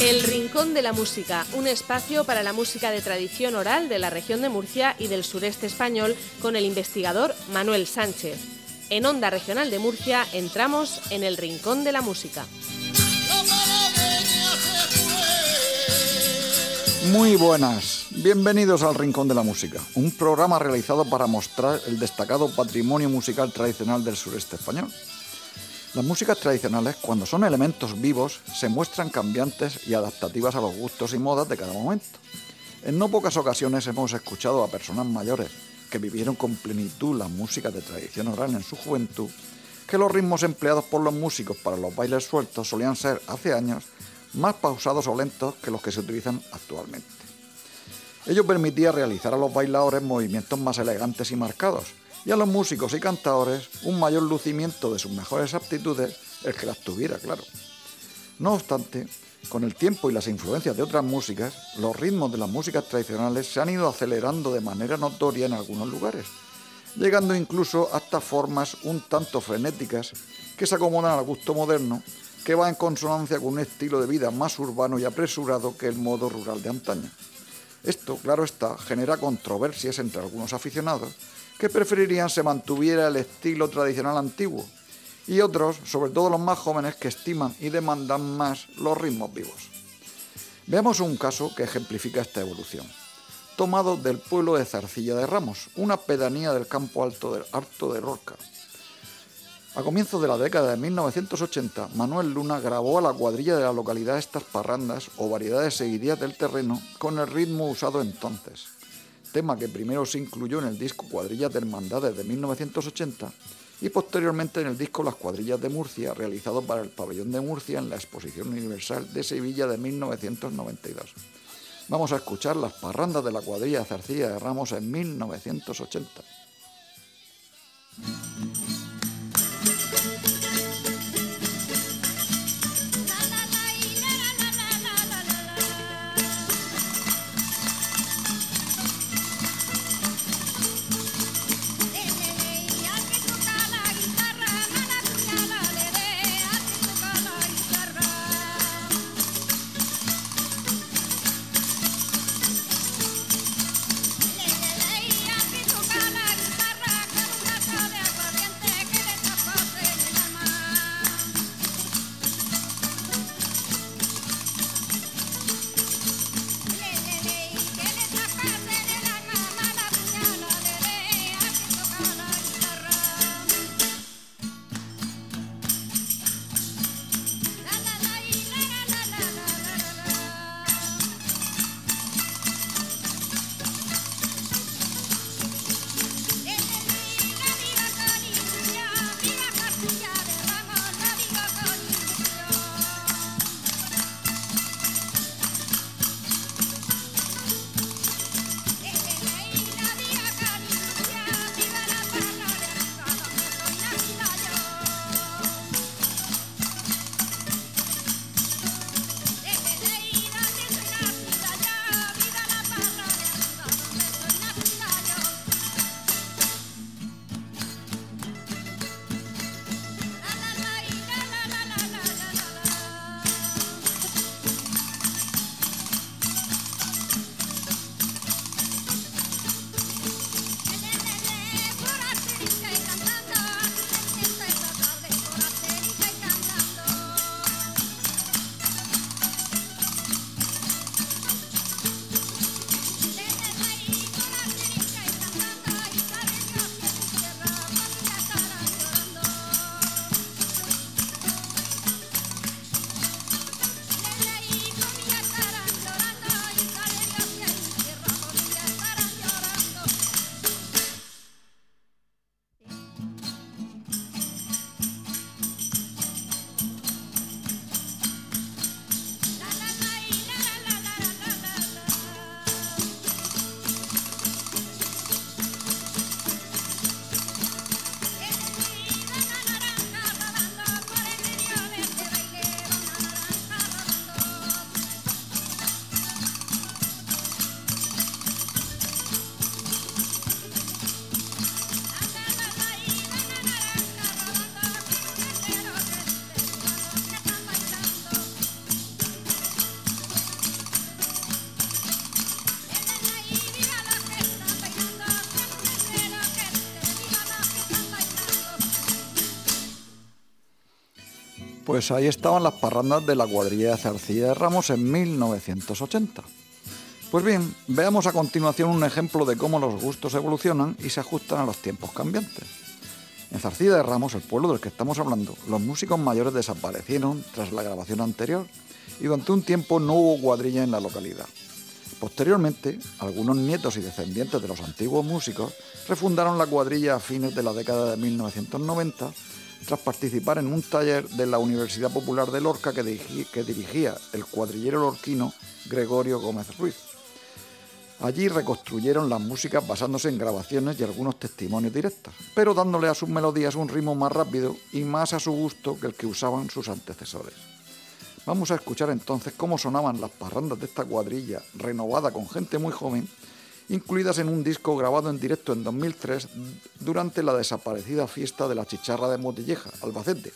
El Rincón de la Música, un espacio para la música de tradición oral de la región de Murcia y del sureste español con el investigador Manuel Sánchez. En Onda Regional de Murcia entramos en el Rincón de la Música. Muy buenas, bienvenidos al Rincón de la Música, un programa realizado para mostrar el destacado patrimonio musical tradicional del sureste español. Las músicas tradicionales, cuando son elementos vivos, se muestran cambiantes y adaptativas a los gustos y modas de cada momento. En no pocas ocasiones hemos escuchado a personas mayores que vivieron con plenitud la música de tradición oral en su juventud, que los ritmos empleados por los músicos para los bailes sueltos solían ser, hace años, más pausados o lentos que los que se utilizan actualmente. Ello permitía realizar a los bailadores movimientos más elegantes y marcados, y a los músicos y cantadores un mayor lucimiento de sus mejores aptitudes, el que las tuviera, claro. No obstante, con el tiempo y las influencias de otras músicas, los ritmos de las músicas tradicionales se han ido acelerando de manera notoria en algunos lugares, llegando incluso hasta formas un tanto frenéticas que se acomodan al gusto moderno, que va en consonancia con un estilo de vida más urbano y apresurado que el modo rural de antaño. Esto, claro está, genera controversias entre algunos aficionados, que preferirían se mantuviera el estilo tradicional antiguo, y otros, sobre todo los más jóvenes, que estiman y demandan más los ritmos vivos. Veamos un caso que ejemplifica esta evolución, tomado del pueblo de Zarcilla de Ramos, una pedanía del campo alto del Harto de Rorca. A comienzos de la década de 1980, Manuel Luna grabó a la cuadrilla de la localidad estas parrandas o variedades seguidas del terreno con el ritmo usado entonces tema que primero se incluyó en el disco Cuadrillas de Hermandades de 1980 y posteriormente en el disco Las Cuadrillas de Murcia, realizado para el Pabellón de Murcia en la Exposición Universal de Sevilla de 1992. Vamos a escuchar las parrandas de la cuadrilla Zarcilla de Ramos en 1980. Pues ahí estaban las parrandas de la cuadrilla de Zarcilla de Ramos en 1980. Pues bien, veamos a continuación un ejemplo de cómo los gustos evolucionan y se ajustan a los tiempos cambiantes. En Zarcilla de Ramos, el pueblo del que estamos hablando, los músicos mayores desaparecieron tras la grabación anterior y durante un tiempo no hubo cuadrilla en la localidad. Posteriormente, algunos nietos y descendientes de los antiguos músicos refundaron la cuadrilla a fines de la década de 1990 tras participar en un taller de la Universidad Popular de Lorca que, dirigía el cuadrillero lorquino Gregorio Gómez Ruiz. Allí reconstruyeron las músicas basándose en grabaciones y algunos testimonios directos, pero dándole a sus melodías un ritmo más rápido y más a su gusto que el que usaban sus antecesores. Vamos a escuchar entonces cómo sonaban las parrandas de esta cuadrilla renovada con gente muy joven incluidas en un disco grabado en directo en 2003 durante la desaparecida fiesta de la Chicharra de Motilleja, Albacete,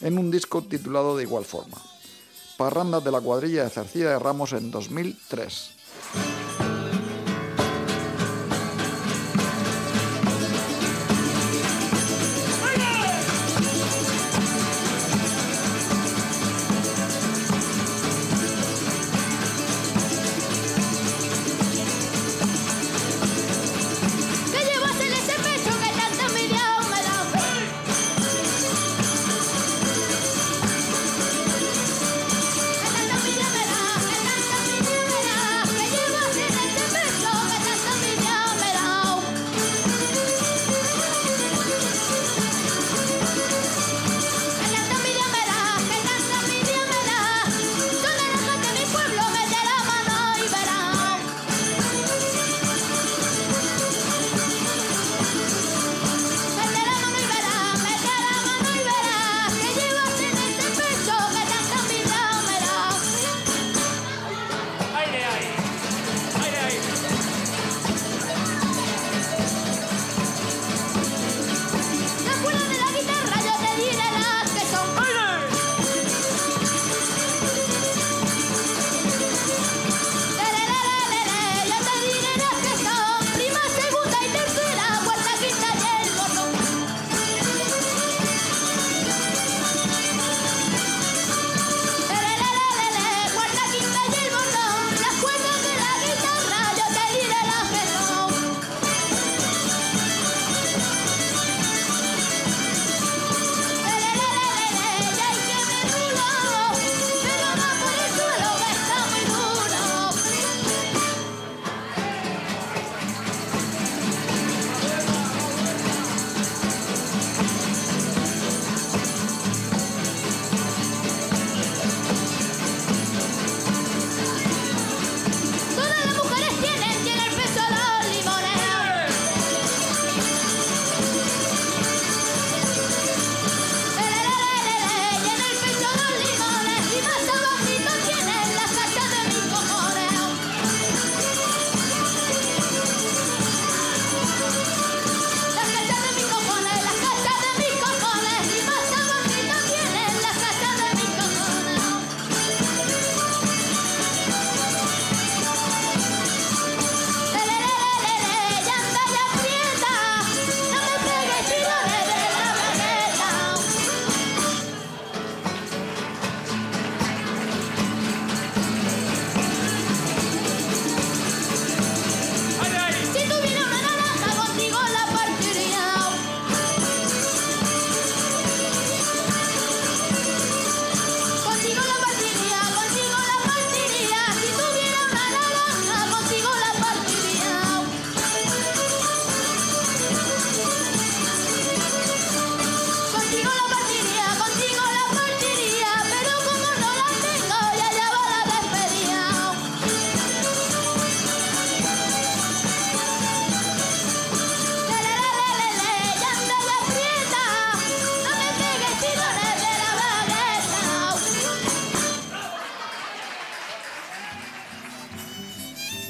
en un disco titulado de igual forma. Parrandas de la cuadrilla de Cercilla de Ramos en 2003.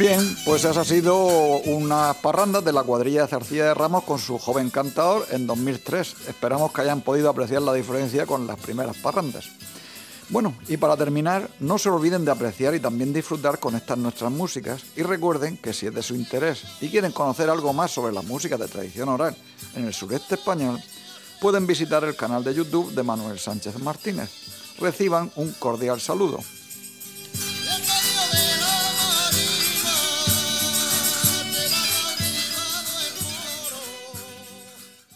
Bien, pues esa ha sido una parranda de la cuadrilla de Cercilla de Ramos con su joven cantador en 2003. Esperamos que hayan podido apreciar la diferencia con las primeras parrandas. Bueno, y para terminar, no se olviden de apreciar y también disfrutar con estas nuestras músicas y recuerden que si es de su interés y quieren conocer algo más sobre las músicas de tradición oral en el sureste español, pueden visitar el canal de YouTube de Manuel Sánchez Martínez. Reciban un cordial saludo.